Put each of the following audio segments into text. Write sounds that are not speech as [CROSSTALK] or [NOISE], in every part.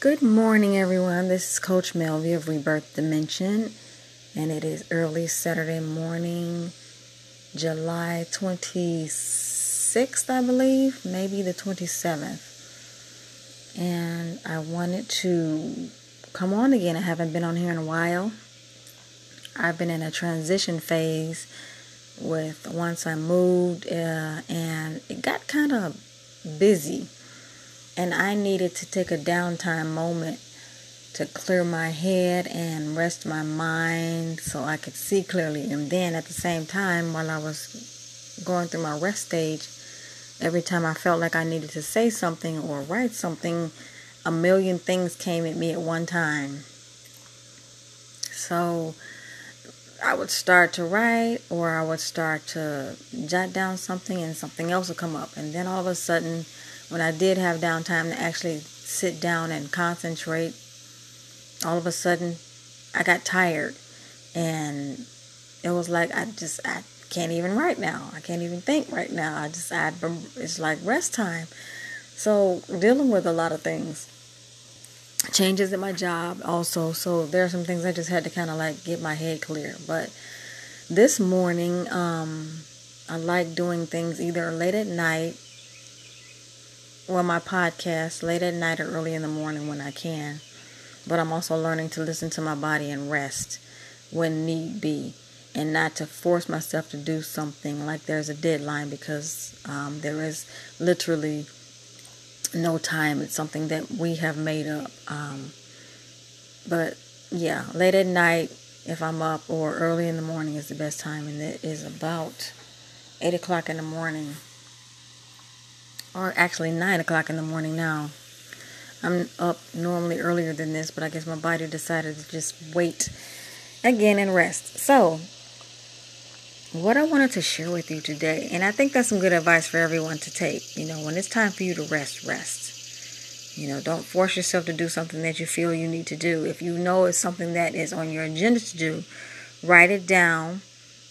Good morning, everyone. This is Coach Melvie of Rebirth Dimension, and it is early Saturday morning, July 26th, I believe, maybe the 27th. And I wanted to come on again. I haven't been on here in a while. I've been in a transition phase with once I moved, uh, and it got kind of busy and I needed to take a downtime moment to clear my head and rest my mind so I could see clearly. And then at the same time, while I was going through my rest stage, every time I felt like I needed to say something or write something, a million things came at me at one time. So I would start to write or I would start to jot down something and something else would come up. And then all of a sudden, when I did have downtime to actually sit down and concentrate, all of a sudden I got tired and it was like I just I can't even write now. I can't even think right now. I just I it's like rest time. So dealing with a lot of things. Changes in my job also. So there are some things I just had to kind of like get my head clear. But this morning um I like doing things either late at night well, my podcast late at night or early in the morning when I can. But I'm also learning to listen to my body and rest when need be and not to force myself to do something like there's a deadline because um, there is literally no time. It's something that we have made up. Um, but yeah, late at night, if I'm up, or early in the morning is the best time, and it is about 8 o'clock in the morning actually 9 o'clock in the morning now. I'm up normally earlier than this, but I guess my body decided to just wait again and rest. So, what I wanted to share with you today, and I think that's some good advice for everyone to take. You know, when it's time for you to rest, rest. You know, don't force yourself to do something that you feel you need to do. If you know it's something that is on your agenda to do, write it down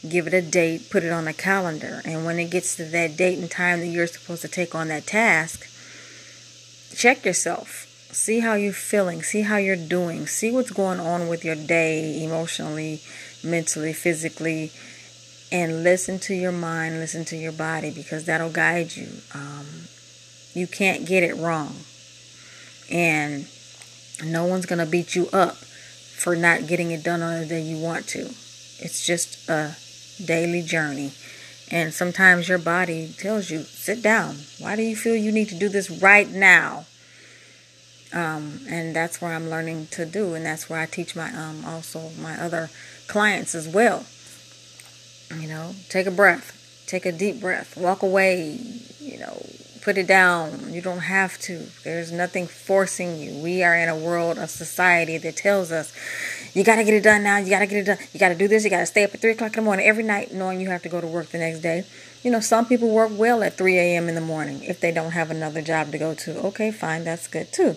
give it a date, put it on a calendar. And when it gets to that date and time that you're supposed to take on that task, check yourself. See how you're feeling. See how you're doing. See what's going on with your day emotionally, mentally, physically. And listen to your mind, listen to your body because that'll guide you. Um, you can't get it wrong. And no one's going to beat you up for not getting it done on the day you want to. It's just a daily journey. And sometimes your body tells you, sit down. Why do you feel you need to do this right now? Um, and that's where I'm learning to do, and that's where I teach my um, also my other clients as well. You know, take a breath, take a deep breath, walk away. You know, put it down. You don't have to. There's nothing forcing you. We are in a world, a society that tells us you got to get it done now. You got to get it done. You got to do this. You got to stay up at 3 o'clock in the morning every night knowing you have to go to work the next day. You know, some people work well at 3 a.m. in the morning if they don't have another job to go to. Okay, fine. That's good too.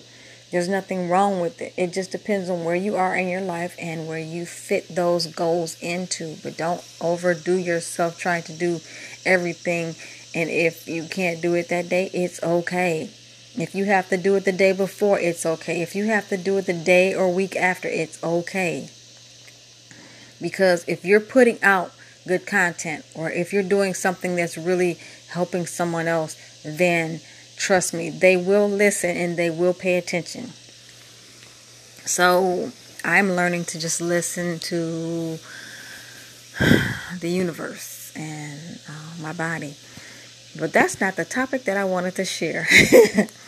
There's nothing wrong with it. It just depends on where you are in your life and where you fit those goals into. But don't overdo yourself trying to do everything. And if you can't do it that day, it's okay. If you have to do it the day before, it's okay. If you have to do it the day or week after, it's okay. Because if you're putting out good content or if you're doing something that's really helping someone else, then trust me, they will listen and they will pay attention. So I'm learning to just listen to [SIGHS] the universe and uh, my body. But that's not the topic that I wanted to share. [LAUGHS]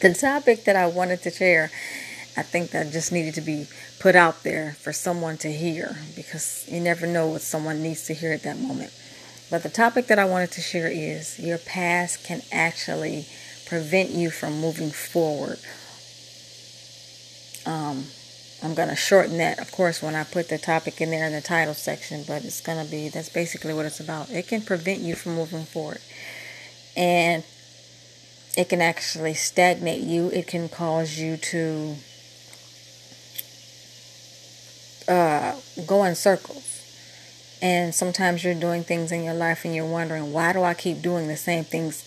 the topic that I wanted to share, I think that just needed to be put out there for someone to hear because you never know what someone needs to hear at that moment. But the topic that I wanted to share is your past can actually prevent you from moving forward. Um, I'm going to shorten that, of course, when I put the topic in there in the title section, but it's going to be that's basically what it's about. It can prevent you from moving forward. And it can actually stagnate you. It can cause you to uh, go in circles. And sometimes you're doing things in your life and you're wondering, why do I keep doing the same things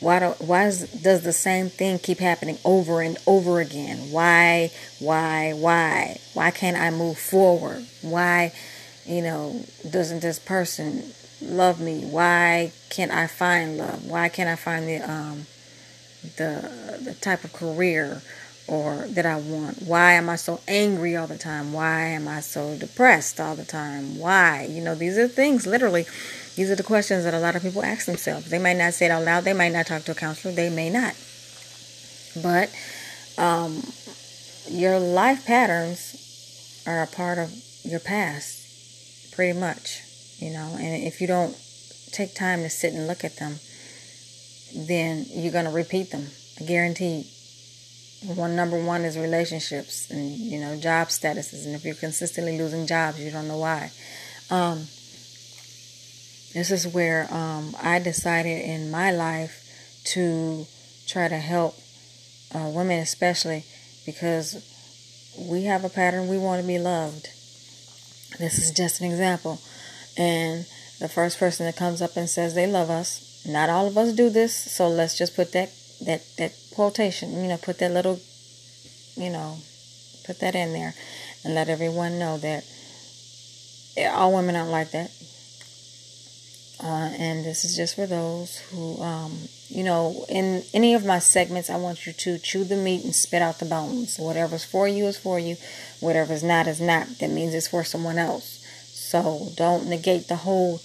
Why do, why is, does the same thing keep happening over and over again? Why, why, why? Why can't I move forward? Why, you know, doesn't this person love me? Why can't I find love? Why can't I find the um the the type of career or that I want? Why am I so angry all the time? Why am I so depressed all the time? Why? You know, these are things literally these are the questions that a lot of people ask themselves. They might not say it out loud, they might not talk to a counselor, they may not. But um, your life patterns are a part of your past, pretty much, you know, and if you don't take time to sit and look at them, then you're going to repeat them. I guarantee one number one is relationships and you know job statuses and if you're consistently losing jobs you don't know why um, this is where um, I decided in my life to try to help uh, women, especially because we have a pattern. We want to be loved. This is just an example. And the first person that comes up and says they love us, not all of us do this, so let's just put that that that quotation, you know, put that little, you know, put that in there, and let everyone know that all women aren't like that. Uh, and this is just for those who, um, you know, in any of my segments, I want you to chew the meat and spit out the bones. Whatever's for you is for you. Whatever's not is not. That means it's for someone else. So don't negate the whole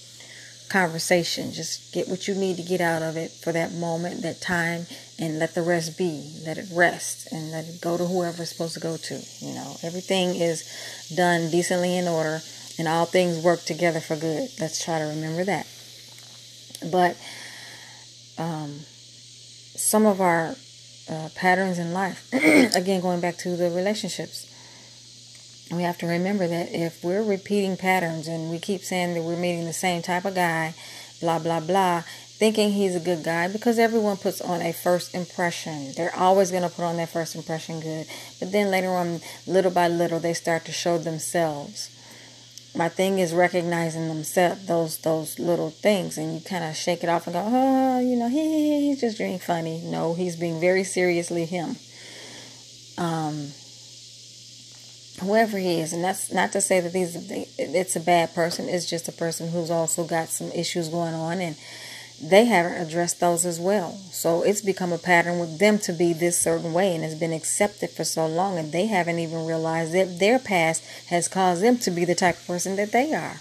conversation. Just get what you need to get out of it for that moment, that time, and let the rest be. Let it rest and let it go to whoever it's supposed to go to. You know, everything is done decently in order and all things work together for good. Let's try to remember that. But um, some of our uh, patterns in life, [CLEARS THROAT] again, going back to the relationships, we have to remember that if we're repeating patterns and we keep saying that we're meeting the same type of guy, blah, blah, blah, thinking he's a good guy because everyone puts on a first impression. They're always going to put on their first impression good. But then later on, little by little, they start to show themselves my thing is recognizing themselves those those little things and you kind of shake it off and go oh you know he, he's just being funny no he's being very seriously him um whoever he is and that's not to say that these it's a bad person it's just a person who's also got some issues going on and they haven't addressed those as well. So it's become a pattern with them to be this certain way and has been accepted for so long, and they haven't even realized that their past has caused them to be the type of person that they are.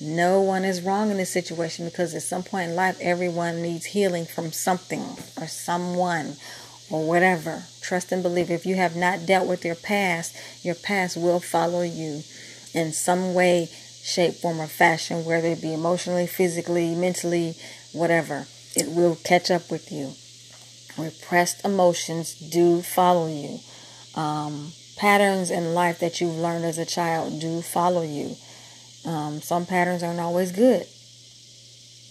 No one is wrong in this situation because at some point in life, everyone needs healing from something or someone or whatever. Trust and believe. If you have not dealt with your past, your past will follow you in some way, shape, form, or fashion, whether it be emotionally, physically, mentally, whatever. It will catch up with you. Repressed emotions do follow you. Um, patterns in life that you've learned as a child do follow you. Um, some patterns aren't always good.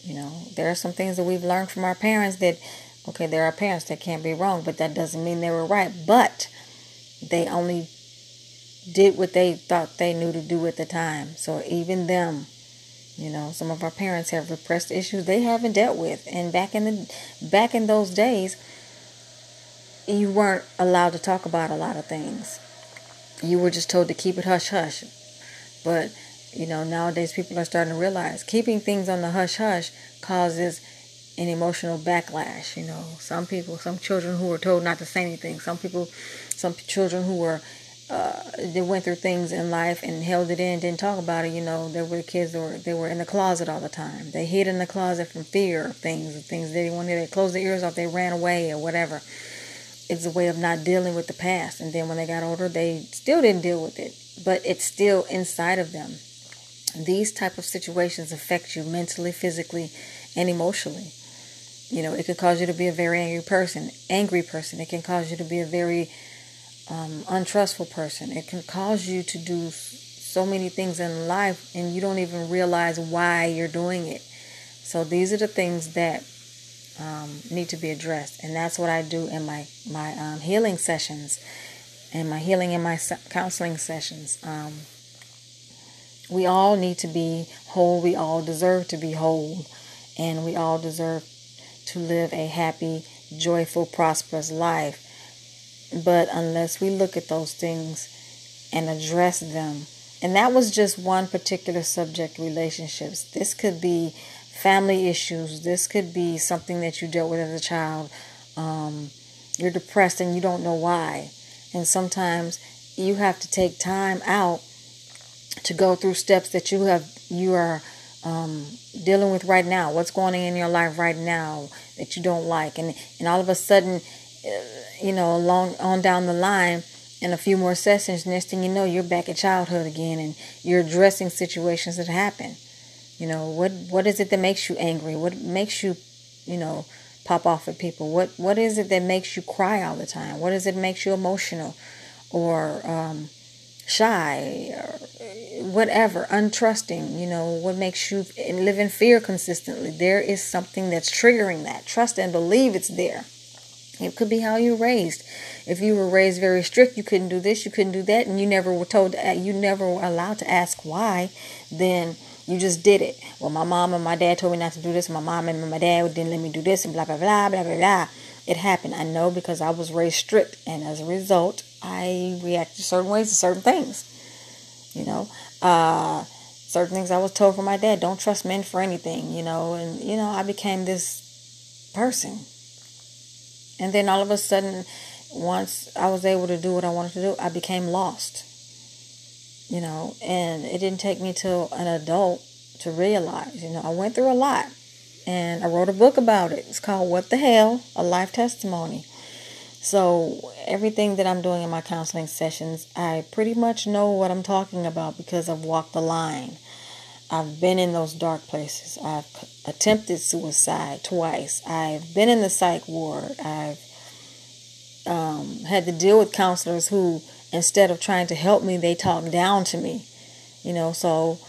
You know, there are some things that we've learned from our parents that, okay, there are parents that can't be wrong, but that doesn't mean they were right. But they only did what they thought they knew to do at the time. So even them you know, some of our parents have repressed issues they haven't dealt with. And back in the back in those days, you weren't allowed to talk about a lot of things. You were just told to keep it hush hush. But, you know, nowadays people are starting to realize keeping things on the hush hush causes an emotional backlash. You know, some people, some children who were told not to say anything, some people, some children who were uh, they went through things in life and held it in, didn't talk about it. You know, there were kids that were they were in the closet all the time. They hid in the closet from fear of things, of things they wanted. They closed their ears off. They ran away or whatever. It's a way of not dealing with the past. And then when they got older, they still didn't deal with it, but it's still inside of them. These type of situations affect you mentally, physically, and emotionally. You know, it can cause you to be a very angry person. Angry person. It can cause you to be a very um, untrustful person. It can cause you to do so many things in life and you don't even realize why you're doing it. So these are the things that um, need to be addressed, and that's what I do in my my um, healing sessions, and my healing and my counseling sessions. Um, we all need to be whole. We all deserve to be whole, and we all deserve to live a happy, joyful, prosperous life. But unless we look at those things and address them, and that was just one particular subject relationships. This could be family issues. This could be something that you dealt with as a child. Um, you're depressed and you don't know why. And sometimes you have to take time out to go through steps that you have you are um, dealing with right now. What's going on in your life right now that you don't like, and and all of a sudden, uh, you know, along on down the line, in a few more sessions, next thing you know, you're back in childhood again, and you're addressing situations that happen. You know, what what is it that makes you angry? What makes you, you know, pop off at people? What what is it that makes you cry all the time? What is it that makes you emotional, or um, shy, or whatever, untrusting? You know, what makes you live in fear consistently? There is something that's triggering that. Trust and believe it's there. It could be how you were raised. If you were raised very strict, you couldn't do this, you couldn't do that, and you never were told, uh, you never were allowed to ask why, then you just did it. Well, my mom and my dad told me not to do this. My mom and my dad didn't let me do this, and blah, blah, blah, blah, blah, blah. It happened. I know because I was raised strict, and as a result, I reacted certain ways to certain things. You know, uh, certain things I was told from my dad don't trust men for anything, you know, and, you know, I became this person and then all of a sudden, once I was able to do what I wanted to do, I became lost. You know, and it didn't take me till an adult to realize, you know, I went through a lot. And I wrote a book about it. It's called What the Hell? A Life Testimony. So, everything that I'm doing in my counseling sessions, I pretty much know what I'm talking about because I've walked the line. I've been in those dark places. I've attempted suicide twice. I've been in the psych ward. I've um, had to deal with counselors who, instead of trying to help me, they talk down to me. You know, so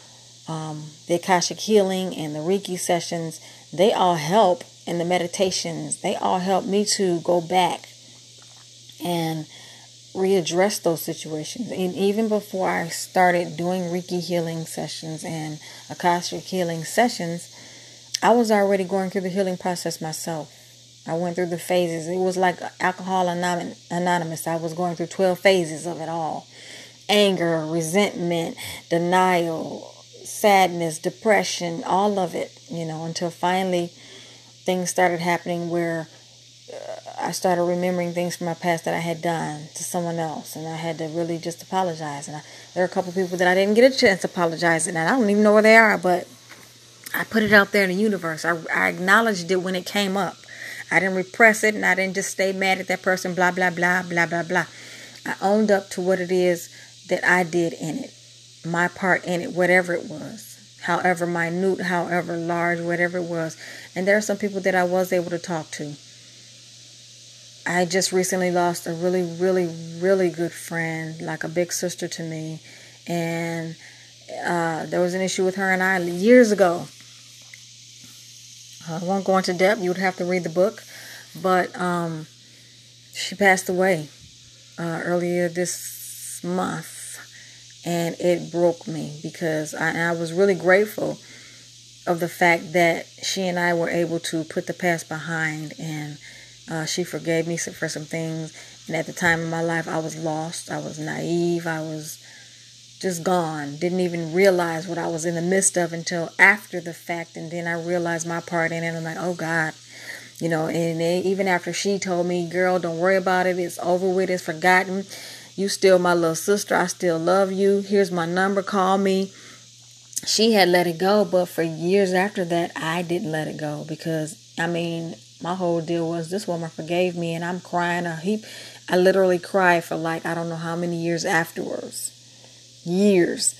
um, the Akashic healing and the Reiki sessions, they all help, and the meditations, they all help me to go back and readdress those situations. And even before I started doing Reiki healing sessions and Akashic healing sessions, I was already going through the healing process myself. I went through the phases. It was like Alcohol Anonymous. I was going through 12 phases of it all anger, resentment, denial, sadness, depression, all of it, you know, until finally things started happening where uh, I started remembering things from my past that I had done to someone else, and I had to really just apologize. And I, there are a couple people that I didn't get a chance to apologize, and I don't even know where they are, but I put it out there in the universe. I, I acknowledged it when it came up. I didn't repress it, and I didn't just stay mad at that person, blah, blah, blah, blah, blah, blah. I owned up to what it is that I did in it, my part in it, whatever it was, however minute, however large, whatever it was. And there are some people that I was able to talk to I just recently lost a really, really, really good friend, like a big sister to me. And uh, there was an issue with her and I years ago. I won't go into depth. You would have to read the book. But um, she passed away uh, earlier this month. And it broke me because I, I was really grateful of the fact that she and I were able to put the past behind and uh, she forgave me for some things. And at the time in my life, I was lost. I was naive. I was just gone. Didn't even realize what I was in the midst of until after the fact. And then I realized my part in it. I'm like, oh God. You know, and even after she told me, girl, don't worry about it. It's over with. It's forgotten. You still my little sister. I still love you. Here's my number. Call me. She had let it go. But for years after that, I didn't let it go because, I mean, my whole deal was this woman forgave me and I'm crying a heap. I literally cried for like I don't know how many years afterwards. Years.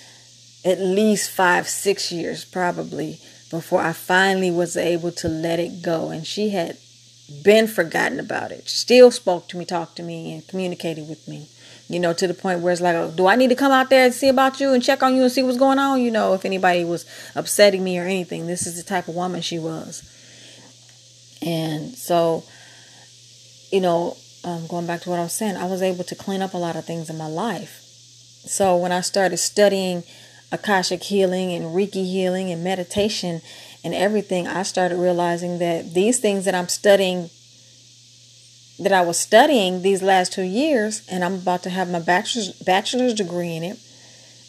At least five, six years probably before I finally was able to let it go. And she had been forgotten about it. Still spoke to me, talked to me, and communicated with me. You know, to the point where it's like, oh, do I need to come out there and see about you and check on you and see what's going on? You know, if anybody was upsetting me or anything. This is the type of woman she was. And so, you know, um, going back to what I was saying, I was able to clean up a lot of things in my life. So when I started studying Akashic healing and Reiki healing and meditation, and everything, I started realizing that these things that I'm studying, that I was studying these last two years, and I'm about to have my bachelor's bachelor's degree in it,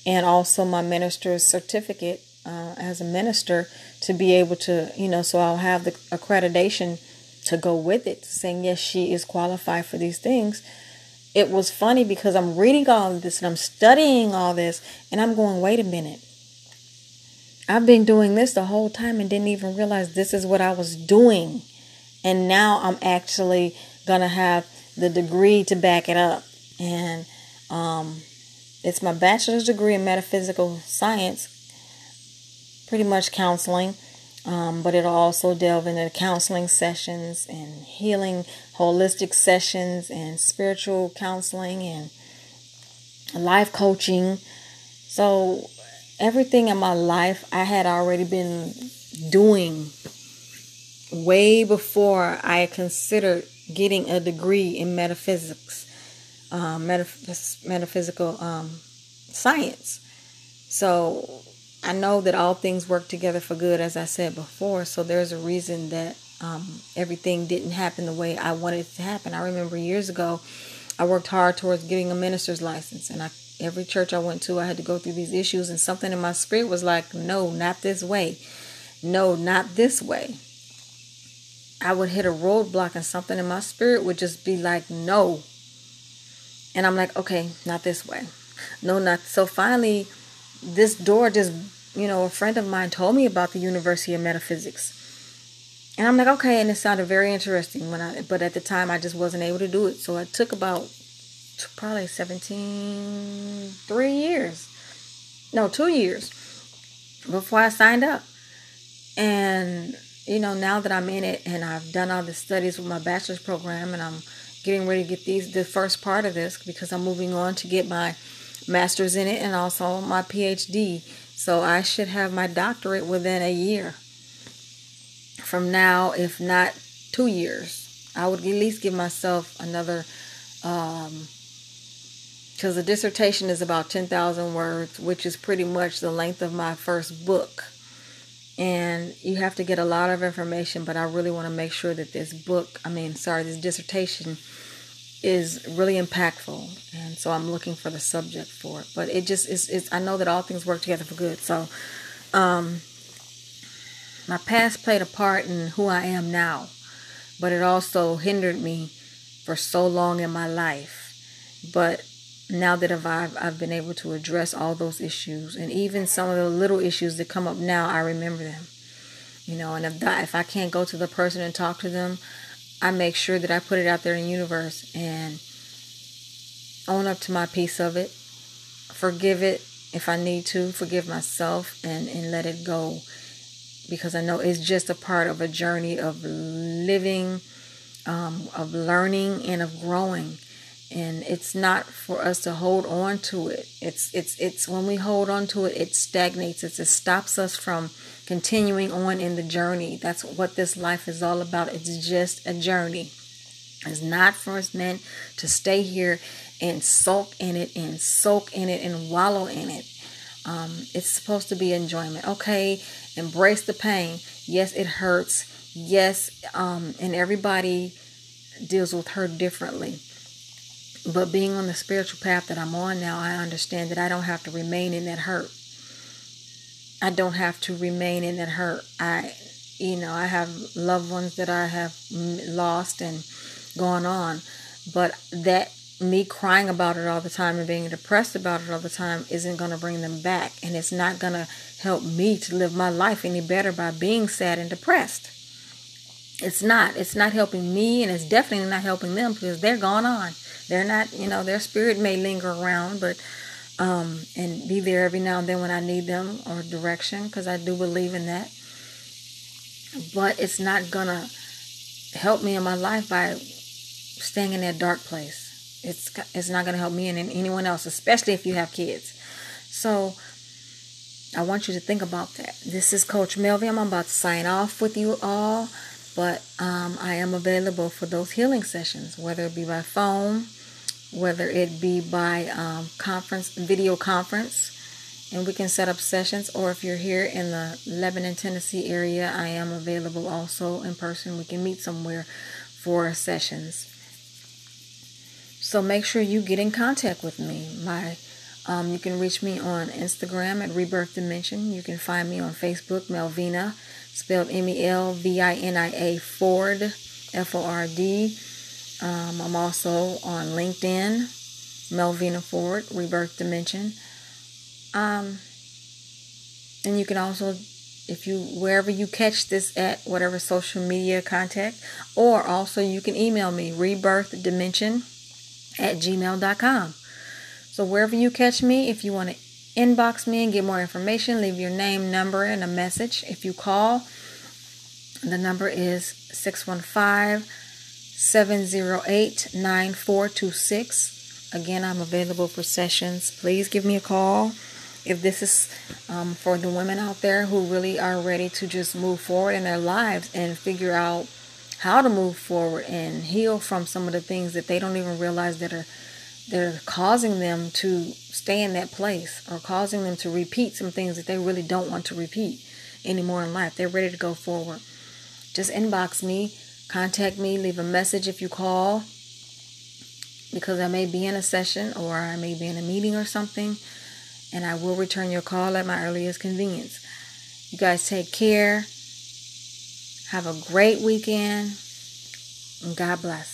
and also my minister's certificate uh, as a minister to be able to, you know, so I'll have the accreditation to go with it, saying yes, she is qualified for these things. It was funny because I'm reading all of this and I'm studying all this, and I'm going, wait a minute. I've been doing this the whole time and didn't even realize this is what I was doing. And now I'm actually to have the degree to back it up. And um, it's my bachelor's degree in metaphysical science, pretty much counseling. Um, but it'll also delve into counseling sessions and healing, holistic sessions, and spiritual counseling and life coaching. So everything in my life I had already been doing way before I considered getting a degree in metaphysics, um, metaph- metaphysical um, science. So I know that all things work together for good, as I said before. So there's a reason that um, everything didn't happen the way I wanted it to happen. I remember years ago, I worked hard towards getting a minister's license, and I every church I went to, I had to go through these issues, and something in my spirit was like, no, not this way. No, not this way. I would hit a roadblock, and something in my spirit would just be like, no. And I'm like, okay, not this way. No, not. So finally, this door just, you know, a friend of mine told me about the University of Metaphysics. And I'm like, okay, and it sounded very interesting when I, but at the time I just wasn't able to do it. So it took about probably 17, three years. No, two years before I signed up. And, you know, now that I'm in it and I've done all the studies with my bachelor's program and I'm getting ready to get these, the first part of this because I'm moving on to get my master's in it and also my PhD. So I should have my doctorate within a year from now, if not two years. I would at least give myself another um, because the dissertation is about 10,000 words, which is pretty much the length of my first book. And you have to get a lot of information, but I really want to make sure that this book, I mean, sorry, this dissertation is really impactful. And so I'm looking for the subject for it. But it just is, it's, I know that all things work together for good. So, um, my past played a part in who I am now, but it also hindered me for so long in my life. But now that I've, I've been able to address all those issues and even some of the little issues that come up now, I remember them. You know, and if, that, if I can't go to the person and talk to them, I make sure that I put it out there in the universe and own up to my piece of it, forgive it if I need to, forgive myself and, and let it go because I know it's just a part of a journey of living, um, of learning, and of growing and it's not for us to hold on to it. It's it's it's when we hold on to it it stagnates. It, it stops us from continuing on in the journey. That's what this life is all about. It's just a journey. It's not for us meant to stay here and sulk in it and soak in it and wallow in it. Um, it's supposed to be enjoyment. Okay embrace the pain. Yes it hurts. Yes um, and everybody deals with hurt differently but being on the spiritual path that I'm on now, I understand that I don't have to remain in that hurt. I don't have to remain in that hurt. I, you know, I have loved ones that I have lost and gone on, but that me crying about it all the time and being depressed about it all the time isn't going to bring them back, and it's not going to help me to live my life any better by being sad and depressed. It's not. It's not helping me, and it's definitely not helping them because they're gone on. They're not, you know, their spirit may linger around, but um, and be there every now and then when I need them or direction, because I do believe in that. But it's not gonna help me in my life by staying in that dark place. It's it's not gonna help me and anyone else, especially if you have kids. So I want you to think about that. This is Coach Melvin. I'm about to sign off with you all. But um, I am available for those healing sessions, whether it be by phone, whether it be by um, conference, video conference, and we can set up sessions. Or if you're here in the Lebanon, Tennessee area, I am available also in person. We can meet somewhere for sessions. So make sure you get in contact with me. My um, you can reach me on Instagram at Rebirth Dimension. You can find me on Facebook, Melvinia, spelled M E L V I N I A Ford, F O R D. Um, I'm also on LinkedIn, Melvinia Ford, Rebirth Dimension. Um, and you can also, if you wherever you catch this at, whatever social media contact, or also you can email me, rebirthdimension at gmail.com. So wherever you catch me, if you want to inbox me and get more information, leave your name, number, and a message. If you call, the number is 615 708 9426. Again, I'm available for sessions. Please give me a call. If this is um, for the women out there who really are ready to just move forward in their lives and figure out how to move forward and heal from some of the things that they don't even realize that are they're causing them to stay in that place or causing them to repeat some things that they really don't want to repeat anymore in life. They're ready to go forward. Just inbox me, contact me, leave a message if you call because I may be in a session or I may be in a meeting or something and I will return your call at my earliest convenience. You guys take care. Have a great weekend and God bless.